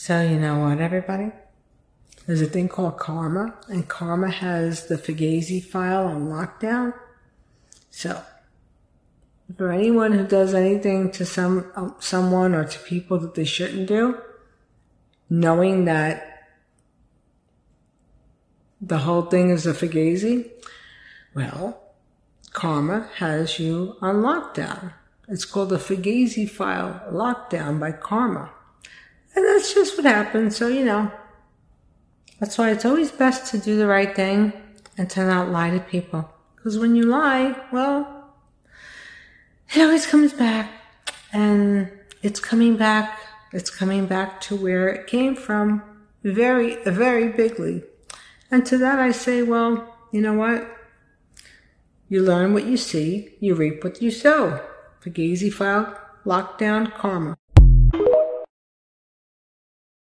So, you know what, everybody? There's a thing called karma, and karma has the Fugazi file on lockdown. So, for anyone who does anything to some um, someone or to people that they shouldn't do, knowing that the whole thing is a Fugazi, well, karma has you on lockdown. It's called the Fugazi file lockdown by karma. And that's just what happens. So, you know, that's why it's always best to do the right thing and to not lie to people. Because when you lie, well, it always comes back and it's coming back. It's coming back to where it came from very, very bigly. And to that I say, well, you know what? You learn what you see, you reap what you sow. Fugazi file, lockdown, karma.